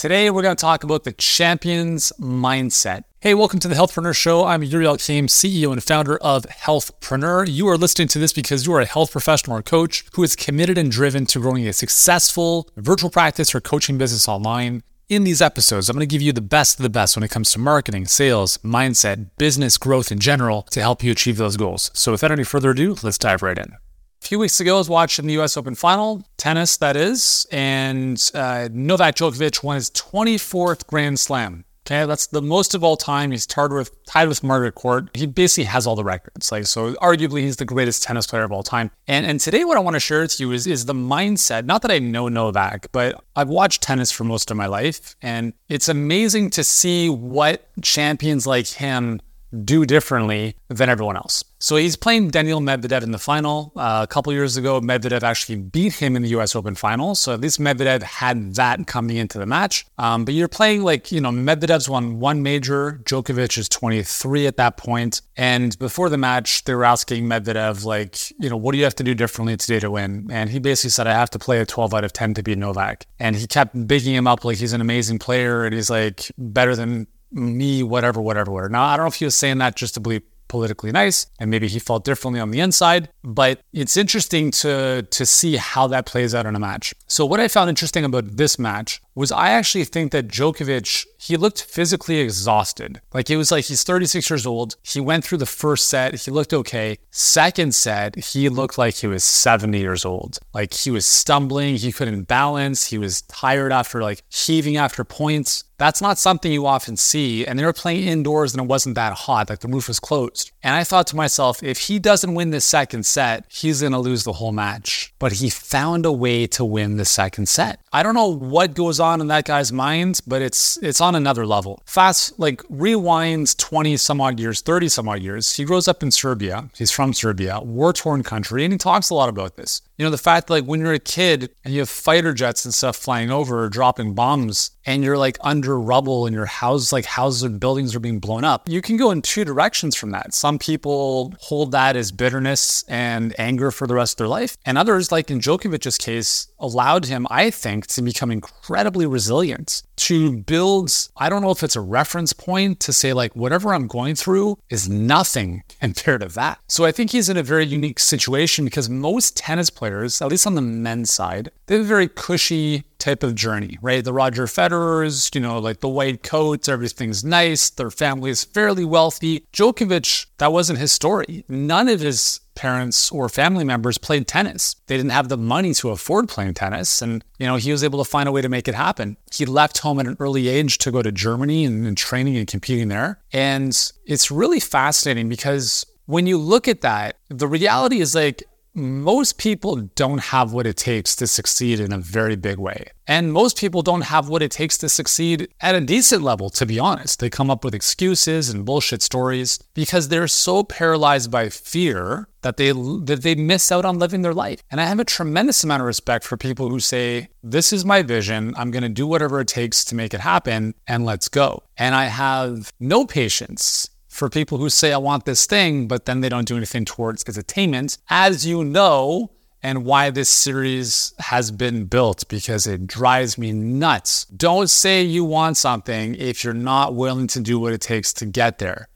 Today, we're going to talk about the champion's mindset. Hey, welcome to the Healthpreneur Show. I'm Yuri Elkaim, CEO and founder of Healthpreneur. You are listening to this because you are a health professional or coach who is committed and driven to growing a successful virtual practice or coaching business online. In these episodes, I'm going to give you the best of the best when it comes to marketing, sales, mindset, business growth in general to help you achieve those goals. So, without any further ado, let's dive right in. A few weeks ago, I was watching the U.S. Open final, tennis that is, and uh, Novak Djokovic won his 24th Grand Slam. Okay, that's the most of all time. He's tied with tied with Margaret Court. He basically has all the records. Like so, arguably he's the greatest tennis player of all time. And and today, what I want to share with you is is the mindset. Not that I know Novak, but I've watched tennis for most of my life, and it's amazing to see what champions like him do differently than everyone else. So he's playing Daniil Medvedev in the final. Uh, a couple years ago, Medvedev actually beat him in the U.S. Open final. So at least Medvedev had that coming into the match. Um, but you're playing like you know Medvedev's won one major. Djokovic is 23 at that point. And before the match, they were asking Medvedev like, you know, what do you have to do differently today to win? And he basically said, I have to play a 12 out of 10 to beat Novak. And he kept bigging him up like he's an amazing player and he's like better than me, whatever, whatever, whatever. Now, I don't know if he was saying that just to be politically nice and maybe he felt differently on the inside but it's interesting to to see how that plays out in a match. So what i found interesting about this match was i actually think that Djokovic he looked physically exhausted. Like it was like he's 36 years old. He went through the first set. He looked okay. Second set he looked like he was 70 years old. Like he was stumbling. He couldn't balance. He was tired after like heaving after points. That's not something you often see. And they were playing indoors and it wasn't that hot, like the roof was closed. And I thought to myself, if he doesn't win this second set, he's going to lose the whole match. But he found a way to win the second set. I don't know what goes on in that guy's mind, but it's it's on another level. Fast like rewinds 20 some odd years, 30 some odd years. He grows up in Serbia. He's from Serbia, war-torn country, and he talks a lot about this. You know, the fact that like when you're a kid and you have fighter jets and stuff flying over, or dropping bombs, and you're like under rubble and your house, like houses and buildings are being blown up, you can go in two directions from that. Some people hold that as bitterness and anger for the rest of their life. And others, like in Djokovic's case, allowed him, I think, to become incredibly resilient, to build, I don't know if it's a reference point to say, like, whatever I'm going through is nothing compared to that. So I think he's in a very unique situation because most tennis players players, at least on the men's side, they have a very cushy type of journey, right? The Roger Federers, you know, like the white coats, everything's nice, their family is fairly wealthy. Djokovic, that wasn't his story. None of his parents or family members played tennis. They didn't have the money to afford playing tennis. And, you know, he was able to find a way to make it happen. He left home at an early age to go to Germany and, and training and competing there. And it's really fascinating because when you look at that, the reality is like most people don't have what it takes to succeed in a very big way. And most people don't have what it takes to succeed at a decent level, to be honest. They come up with excuses and bullshit stories because they're so paralyzed by fear that they that they miss out on living their life. And I have a tremendous amount of respect for people who say, "This is my vision. I'm going to do whatever it takes to make it happen and let's go." And I have no patience for people who say, I want this thing, but then they don't do anything towards its attainment, as you know, and why this series has been built because it drives me nuts. Don't say you want something if you're not willing to do what it takes to get there.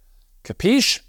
Capiche?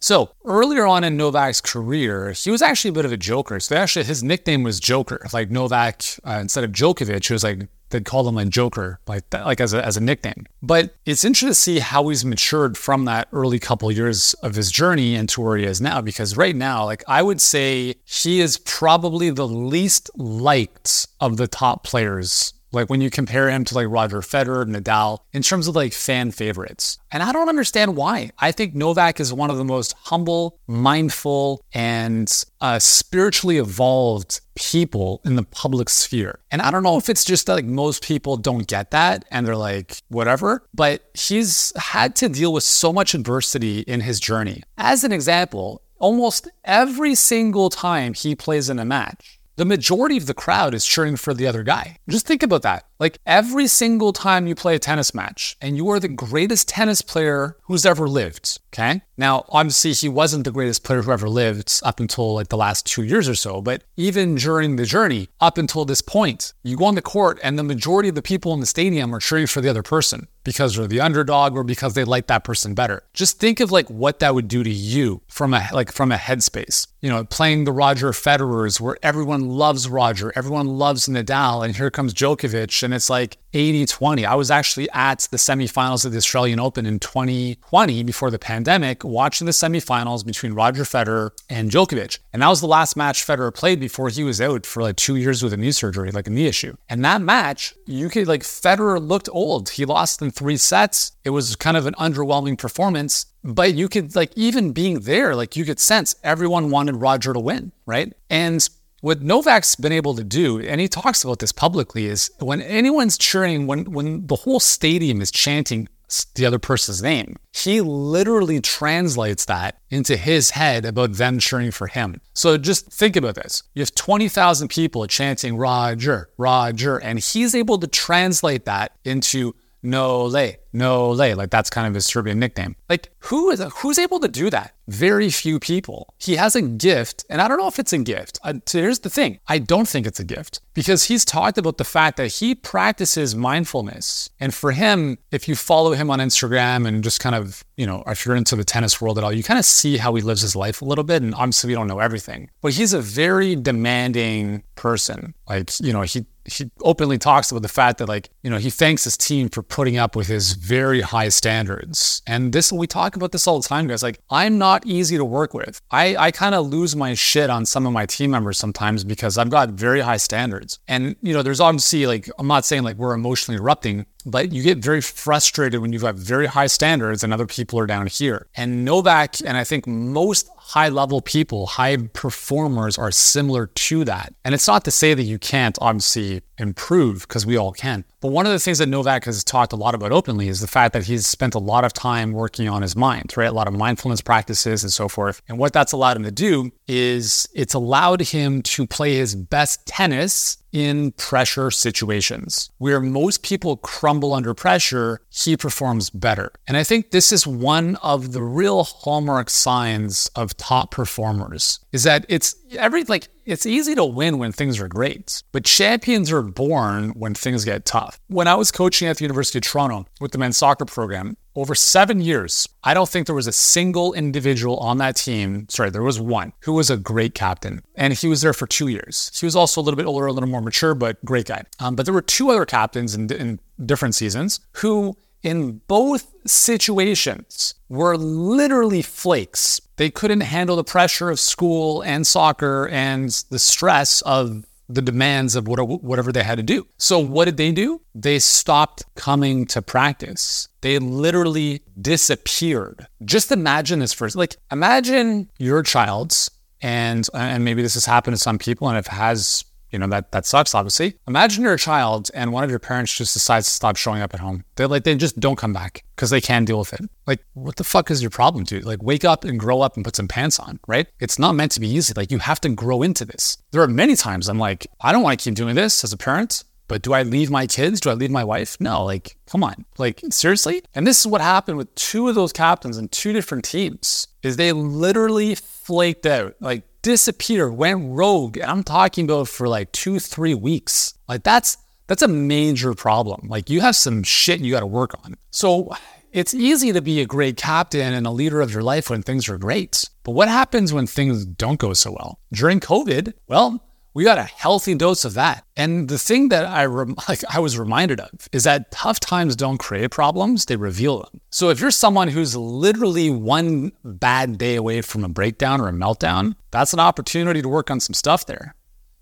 So earlier on in Novak's career, he was actually a bit of a joker. So actually, his nickname was Joker. Like Novak, uh, instead of Djokovic, he was like they'd call him a Joker, like that, like as a as a nickname. But it's interesting to see how he's matured from that early couple years of his journey into where he is now. Because right now, like I would say, he is probably the least liked of the top players like when you compare him to like Roger Federer, Nadal, in terms of like fan favorites. And I don't understand why. I think Novak is one of the most humble, mindful, and uh, spiritually evolved people in the public sphere. And I don't know if it's just that like most people don't get that and they're like, whatever, but he's had to deal with so much adversity in his journey. As an example, almost every single time he plays in a match, the majority of the crowd is cheering for the other guy. Just think about that. Like every single time you play a tennis match and you are the greatest tennis player who's ever lived, okay? Now, obviously, he wasn't the greatest player who ever lived up until like the last two years or so, but even during the journey up until this point, you go on the court and the majority of the people in the stadium are cheering for the other person because they're the underdog or because they like that person better. Just think of like what that would do to you from a like from a headspace. You know, playing the Roger Federers where everyone loves Roger, everyone loves Nadal, and here comes Djokovic, and it's like 80-20. I was actually at the semifinals of the Australian Open in 2020 before the pandemic, watching the semifinals between Roger Federer and Djokovic. And that was the last match Federer played before he was out for like two years with a knee surgery, like a knee issue. And that match, you could like Federer looked old. He lost in three sets. It was kind of an underwhelming performance, but you could like even being there, like you could sense everyone wanted Roger to win, right? And what Novak's been able to do, and he talks about this publicly, is when anyone's cheering, when when the whole stadium is chanting the other person's name. He literally translates that into his head about them cheering for him. So just think about this. You have 20,000 people chanting Roger, Roger, and he's able to translate that into Nole, Nole. Like that's kind of his Serbian nickname. Like who is who's able to do that? Very few people. He has a gift, and I don't know if it's a gift. So here's the thing: I don't think it's a gift because he's talked about the fact that he practices mindfulness, and for him, if you follow him on Instagram and just kind of you know, if you're into the tennis world at all, you kind of see how he lives his life a little bit. And obviously, we don't know everything, but he's a very demanding person. Like, you know, he he openly talks about the fact that like you know he thanks his team for putting up with his very high standards. And this we talk about this all the time guys. Like i'm not easy to work with. I i kind of lose my shit on some of my team members sometimes because i've got very high standards. And you know there's obviously like i'm not saying like we're emotionally erupting but you get very frustrated when you've got very high standards and other people are down here. And Novak, and I think most high level people, high performers are similar to that. And it's not to say that you can't obviously improve because we all can. But one of the things that Novak has talked a lot about openly is the fact that he's spent a lot of time working on his mind, right? A lot of mindfulness practices and so forth. And what that's allowed him to do is it's allowed him to play his best tennis in pressure situations. Where most people crumble under pressure, he performs better. And I think this is one of the real hallmark signs of top performers is that it's every like it's easy to win when things are great, but champions are born when things get tough. When I was coaching at the University of Toronto with the men's soccer program, over seven years, I don't think there was a single individual on that team. Sorry, there was one who was a great captain, and he was there for two years. He was also a little bit older, a little more mature, but great guy. Um, but there were two other captains in, in different seasons who in both situations were literally flakes. They couldn't handle the pressure of school and soccer and the stress of the demands of whatever they had to do. So, what did they do? They stopped coming to practice. They literally disappeared. Just imagine this first. Like, imagine your child's, and and maybe this has happened to some people, and it has you know that that sucks obviously imagine you're a child and one of your parents just decides to stop showing up at home they like they just don't come back because they can't deal with it like what the fuck is your problem dude like wake up and grow up and put some pants on right it's not meant to be easy like you have to grow into this there are many times i'm like i don't want to keep doing this as a parent but do I leave my kids? Do I leave my wife? No, like, come on. Like, seriously? And this is what happened with two of those captains in two different teams is they literally flaked out. Like disappeared, went rogue. And I'm talking about for like two, three weeks. Like that's that's a major problem. Like you have some shit you got to work on. So it's easy to be a great captain and a leader of your life when things are great. But what happens when things don't go so well? During COVID, well, we got a healthy dose of that. And the thing that I rem- like I was reminded of is that tough times don't create problems, they reveal them. So if you're someone who's literally one bad day away from a breakdown or a meltdown, that's an opportunity to work on some stuff there.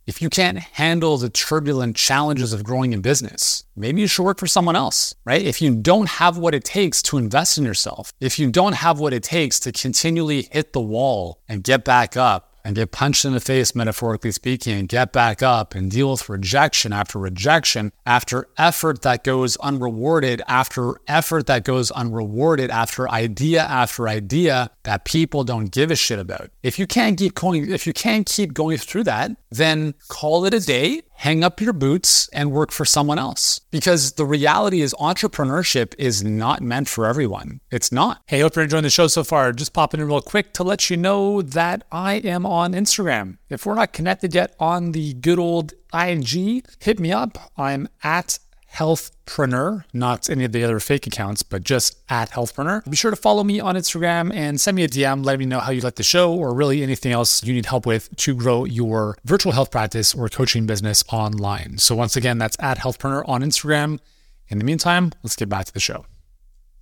If you can't handle the turbulent challenges of growing in business, maybe you should work for someone else, right? If you don't have what it takes to invest in yourself, if you don't have what it takes to continually hit the wall and get back up, and get punched in the face, metaphorically speaking, and get back up and deal with rejection after rejection, after effort that goes unrewarded, after effort that goes unrewarded, after idea after idea that people don't give a shit about. If you can't keep going, if you can't keep going through that, then call it a day hang up your boots and work for someone else. Because the reality is, entrepreneurship is not meant for everyone. It's not. Hey, hope you're enjoying the show so far. Just popping in real quick to let you know that I am on Instagram. If we're not connected yet on the good old ING, hit me up. I'm at healthpreneur, not any of the other fake accounts, but just at healthpreneur. Be sure to follow me on Instagram and send me a DM. Let me know how you like the show or really anything else you need help with to grow your virtual health practice or coaching business online. So once again, that's at healthpreneur on Instagram. In the meantime, let's get back to the show.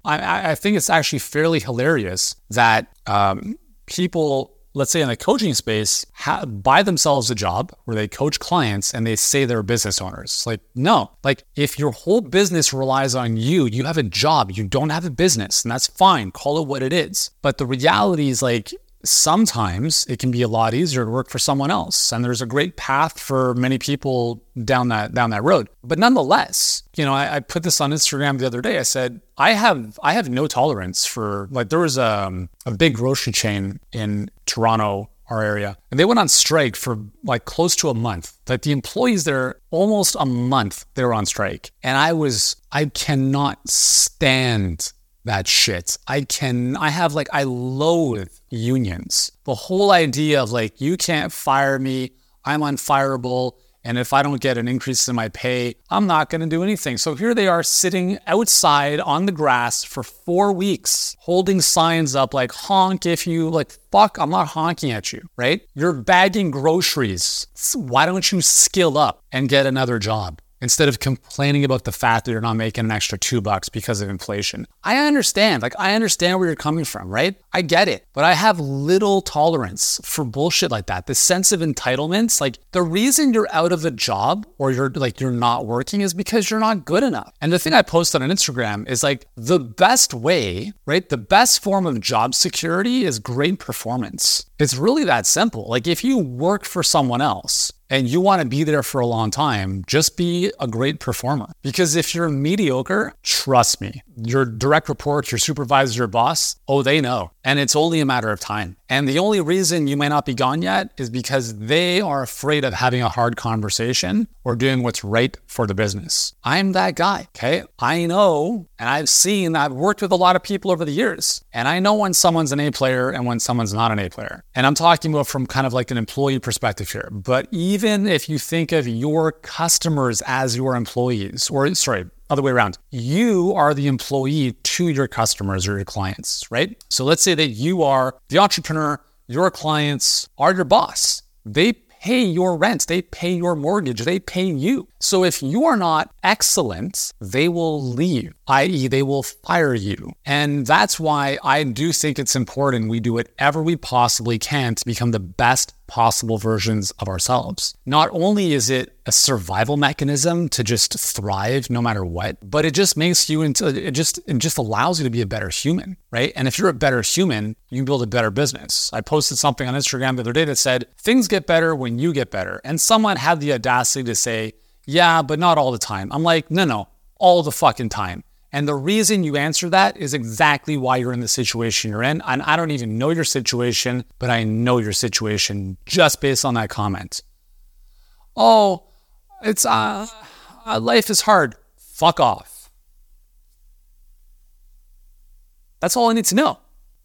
I, I think it's actually fairly hilarious that um, people let's say in the coaching space, ha- buy themselves a job where they coach clients and they say they're business owners. Like, no, like if your whole business relies on you, you have a job, you don't have a business, and that's fine. Call it what it is. But the reality is like, sometimes it can be a lot easier to work for someone else and there's a great path for many people down that down that road. But nonetheless you know I, I, put this on instagram the other day. I said i have i have no tolerance for like there was a, um, a big grocery chain in toronto our area and they went on strike for like close to a month. Like the employees there almost a month they were on strike and i was i cannot stand that shit. I can, I have like, I loathe unions. The whole idea of like, you can't fire me, I'm unfireable. And if I don't get an increase in my pay, I'm not going to do anything. So here they are sitting outside on the grass for four weeks, holding signs up like honk if you like, fuck, I'm not honking at you, right? You're bagging groceries. Why don't you skill up and get another job? Instead of complaining about the fact that you're not making an extra two bucks because of inflation. I understand. Like, I understand where you're coming from, right? I get it. But I have little tolerance for bullshit like that. The sense of entitlements, like, the reason you're out of a job or you're like, you're not working is because you're not good enough. And the thing I posted on Instagram is like, the best way, right? The best form of job security is great performance. It's really that simple. Like, if you work for someone else, and you want to be there for a long time, just be a great performer. Because if you're mediocre, trust me, your direct reports, your supervisor, your boss, oh, they know. And it's only a matter of time. And the only reason you may not be gone yet is because they are afraid of having a hard conversation or doing what's right for the business. I'm that guy, okay? I know and I've seen, I've worked with a lot of people over the years, and I know when someone's an A player and when someone's not an A player. And I'm talking about from kind of like an employee perspective here. But even if you think of your customers as your employees, or sorry, other way around. You are the employee to your customers or your clients, right? So let's say that you are the entrepreneur, your clients are your boss. They pay your rent, they pay your mortgage, they pay you. So if you are not excellent, they will leave, i.e., they will fire you. And that's why I do think it's important we do whatever we possibly can to become the best possible versions of ourselves. Not only is it a survival mechanism to just thrive no matter what, but it just makes you into it just it just allows you to be a better human, right? And if you're a better human, you can build a better business. I posted something on Instagram the other day that said, things get better when you get better. And someone had the audacity to say, yeah, but not all the time. I'm like, no, no, all the fucking time. And the reason you answer that is exactly why you're in the situation you're in. And I don't even know your situation, but I know your situation just based on that comment. Oh, it's uh, uh life is hard. Fuck off. That's all I need to know.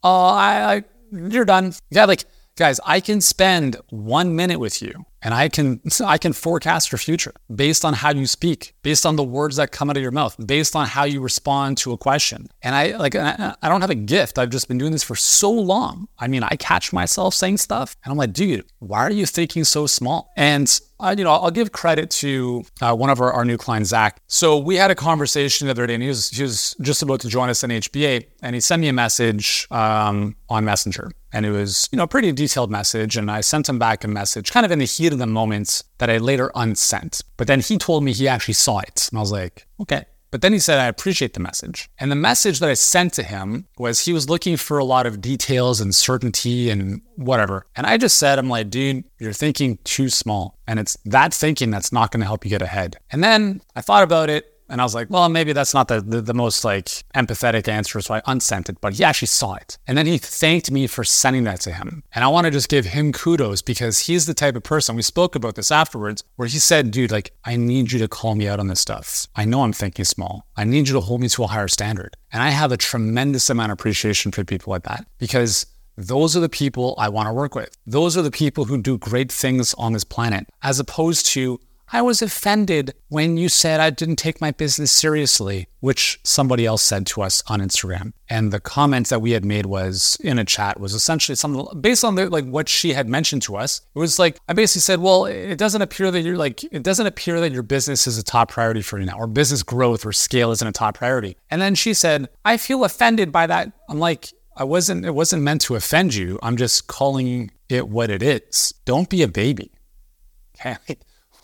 Uh, I, I you're done. Yeah, like guys, I can spend one minute with you and I can I can forecast your future based on how you speak, based on the words that come out of your mouth, based on how you respond to a question. And I like I, don't have a gift. I've just been doing this for so long. I mean, I catch myself saying stuff, and I'm like, dude, why are you thinking so small? And uh, you know, I'll give credit to uh, one of our, our new clients, Zach. So we had a conversation the other day, and he was he was just about to join us in HBA, and he sent me a message um, on Messenger, and it was you know a pretty detailed message, and I sent him back a message, kind of in the heat of the moment, that I later unsent. But then he told me he actually saw it, and I was like, okay. But then he said, I appreciate the message. And the message that I sent to him was he was looking for a lot of details and certainty and whatever. And I just said, I'm like, dude, you're thinking too small. And it's that thinking that's not going to help you get ahead. And then I thought about it And I was like, well, maybe that's not the, the, the, most like empathetic answer. So I unsent it, but he actually saw it. And then he thanked me for sending that to him. And I want to just give him kudos because he's the type of person, we spoke about this afterwards, where he said, dude, like, I need you to call me out on this stuff. I know I'm thinking small. I need you to hold me to a higher standard. And I have a tremendous amount of appreciation for people like that because those are the people I want to work with. Those are the people who do great things on this planet, as opposed to, I was offended when you said I didn't take my business seriously, which somebody else said to us on Instagram. And the comment that we had made was in a chat was essentially something based on the, like what she had mentioned to us. It was like I basically said, "Well, it doesn't appear that you're like it doesn't appear that your business is a top priority for you now, or business growth or scale isn't a top priority." And then she said, "I feel offended by that." I'm like, I wasn't it wasn't meant to offend you. I'm just calling it what it is. Don't be a baby. Okay.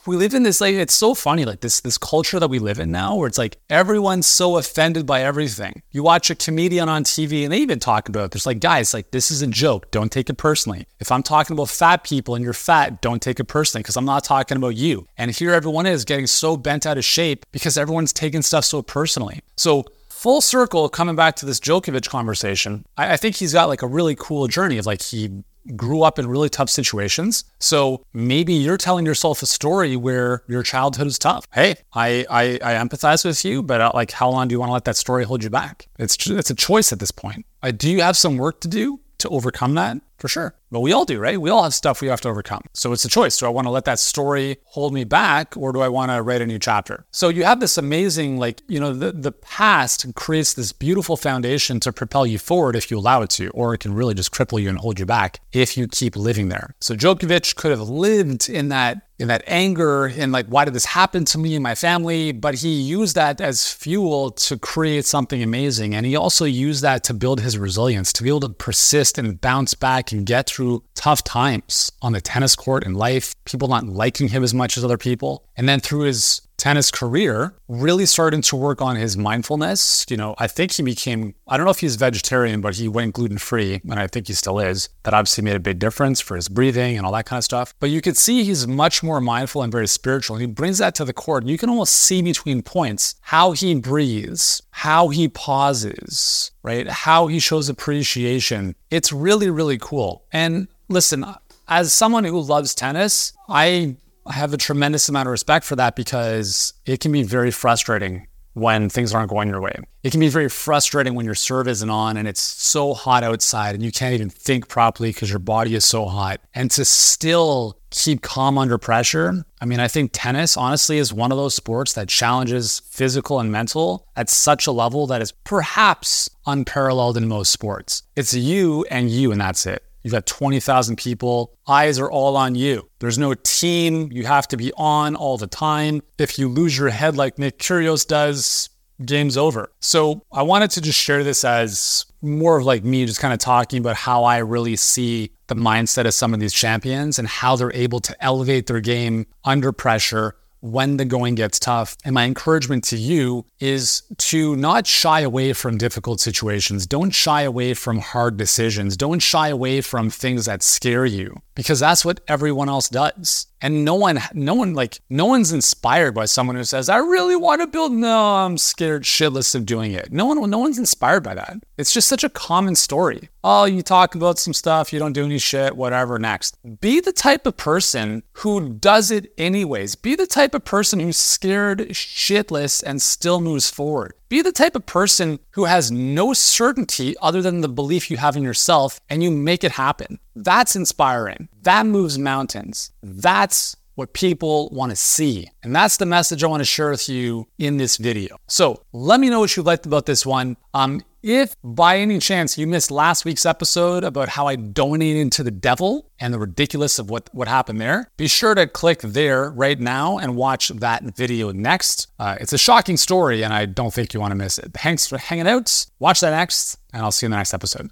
We live in this like it's so funny, like this this culture that we live in now where it's like everyone's so offended by everything. You watch a comedian on TV and they even talk about it. There's like, guys, like this is a joke. Don't take it personally. If I'm talking about fat people and you're fat, don't take it personally because I'm not talking about you. And here everyone is getting so bent out of shape because everyone's taking stuff so personally. So full circle, coming back to this Djokovic conversation, I, I think he's got like a really cool journey of like he grew up in really tough situations. So maybe you're telling yourself a story where your childhood is tough. Hey, I I, I empathize with you, but uh, like, how long do you want to let that story hold you back? It's it's a choice at this point. Uh, do you have some work to do to overcome that? For sure. But we all do, right? We all have stuff we have to overcome. So it's a choice. Do I want to let that story hold me back or do I want to write a new chapter? So you have this amazing, like, you know, the, the past creates this beautiful foundation to propel you forward if you allow it to, or it can really just cripple you and hold you back if you keep living there. So Djokovic could have lived in that in that anger and like why did this happen to me and my family but he used that as fuel to create something amazing and he also used that to build his resilience to be able to persist and bounce back and get through tough times on the tennis court in life, people not liking him as much as other people. And then through his tennis career, really starting to work on his mindfulness. You know, I think he became, I don't know if he's vegetarian, but he went gluten free, and I think he still is. That obviously made a big difference for his breathing and all that kind of stuff. But you could see he's much more mindful and very spiritual. He brings that to the court, and you can almost see between points how he breathes, how he pauses, right? How he shows appreciation. It's really, really cool. And listen, as someone who loves tennis, I have a tremendous amount of respect for that because it can be very frustrating when things aren't going your way. It can be very frustrating when your serve isn't on and it's so hot outside and you can't even think properly because your body is so hot. And to still keep calm under pressure. I mean, I think tennis, honestly, is one of those sports that challenges physical and mental at such a level that is perhaps unparalleled in most sports. It's you and you, and that's it. You've got 20,000 people. Eyes are all on you. There's no team. You have to be on all the time. If you lose your head like Nick Kyrgios does, game's over. So I wanted to just share this as more of like me just kind of talking about how I really see the mindset of some of these champions and how they're able to elevate their game under pressure when the going gets tough. And my encouragement to you is to not shy away from difficult situations. Don't shy away from hard decisions. Don't shy away from things that scare you because that's what everyone else does. And no one, no one, like, no one's inspired by someone who says, I really want to build. No, I'm scared shitless of doing it. No one, no one's inspired by that. It's just such a common story. Oh, you talk about some stuff, you don't do any shit, whatever, next. Be the type of person who does it anyways. Be the type of person who's scared shitless and still moves forward. Be the type of person who has no certainty other than the belief you have in yourself and you make it happen. That's inspiring. That moves mountains. That's what people want to see. And that's the message I want to share with you in this video. So let me know what you liked about this one. Um, if by any chance you missed last week's episode about how I donated to the devil and the ridiculous of what, what happened there, be sure to click there right now and watch that video next. Uh, it's a shocking story and I don't think you want to miss it. Thanks for hanging out. Watch that next, and I'll see you in the next episode.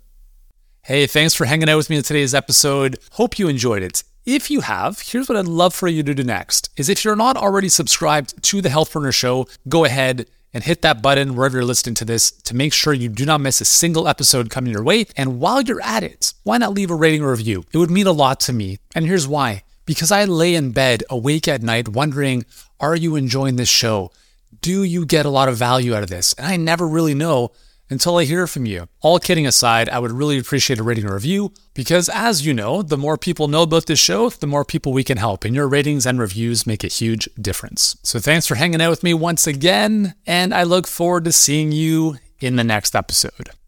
Hey, thanks for hanging out with me in today's episode. Hope you enjoyed it. If you have, here's what I'd love for you to do next is if you're not already subscribed to the Healthpreneur Show, go ahead and hit that button wherever you're listening to this to make sure you do not miss a single episode coming your way. And while you're at it, why not leave a rating or review? It would mean a lot to me. And here's why. Because I lay in bed awake at night wondering, are you enjoying this show? Do you get a lot of value out of this? And I never really know until I hear from you. All kidding aside, I would really appreciate a rating or review because, as you know, the more people know about this show, the more people we can help, and your ratings and reviews make a huge difference. So, thanks for hanging out with me once again, and I look forward to seeing you in the next episode.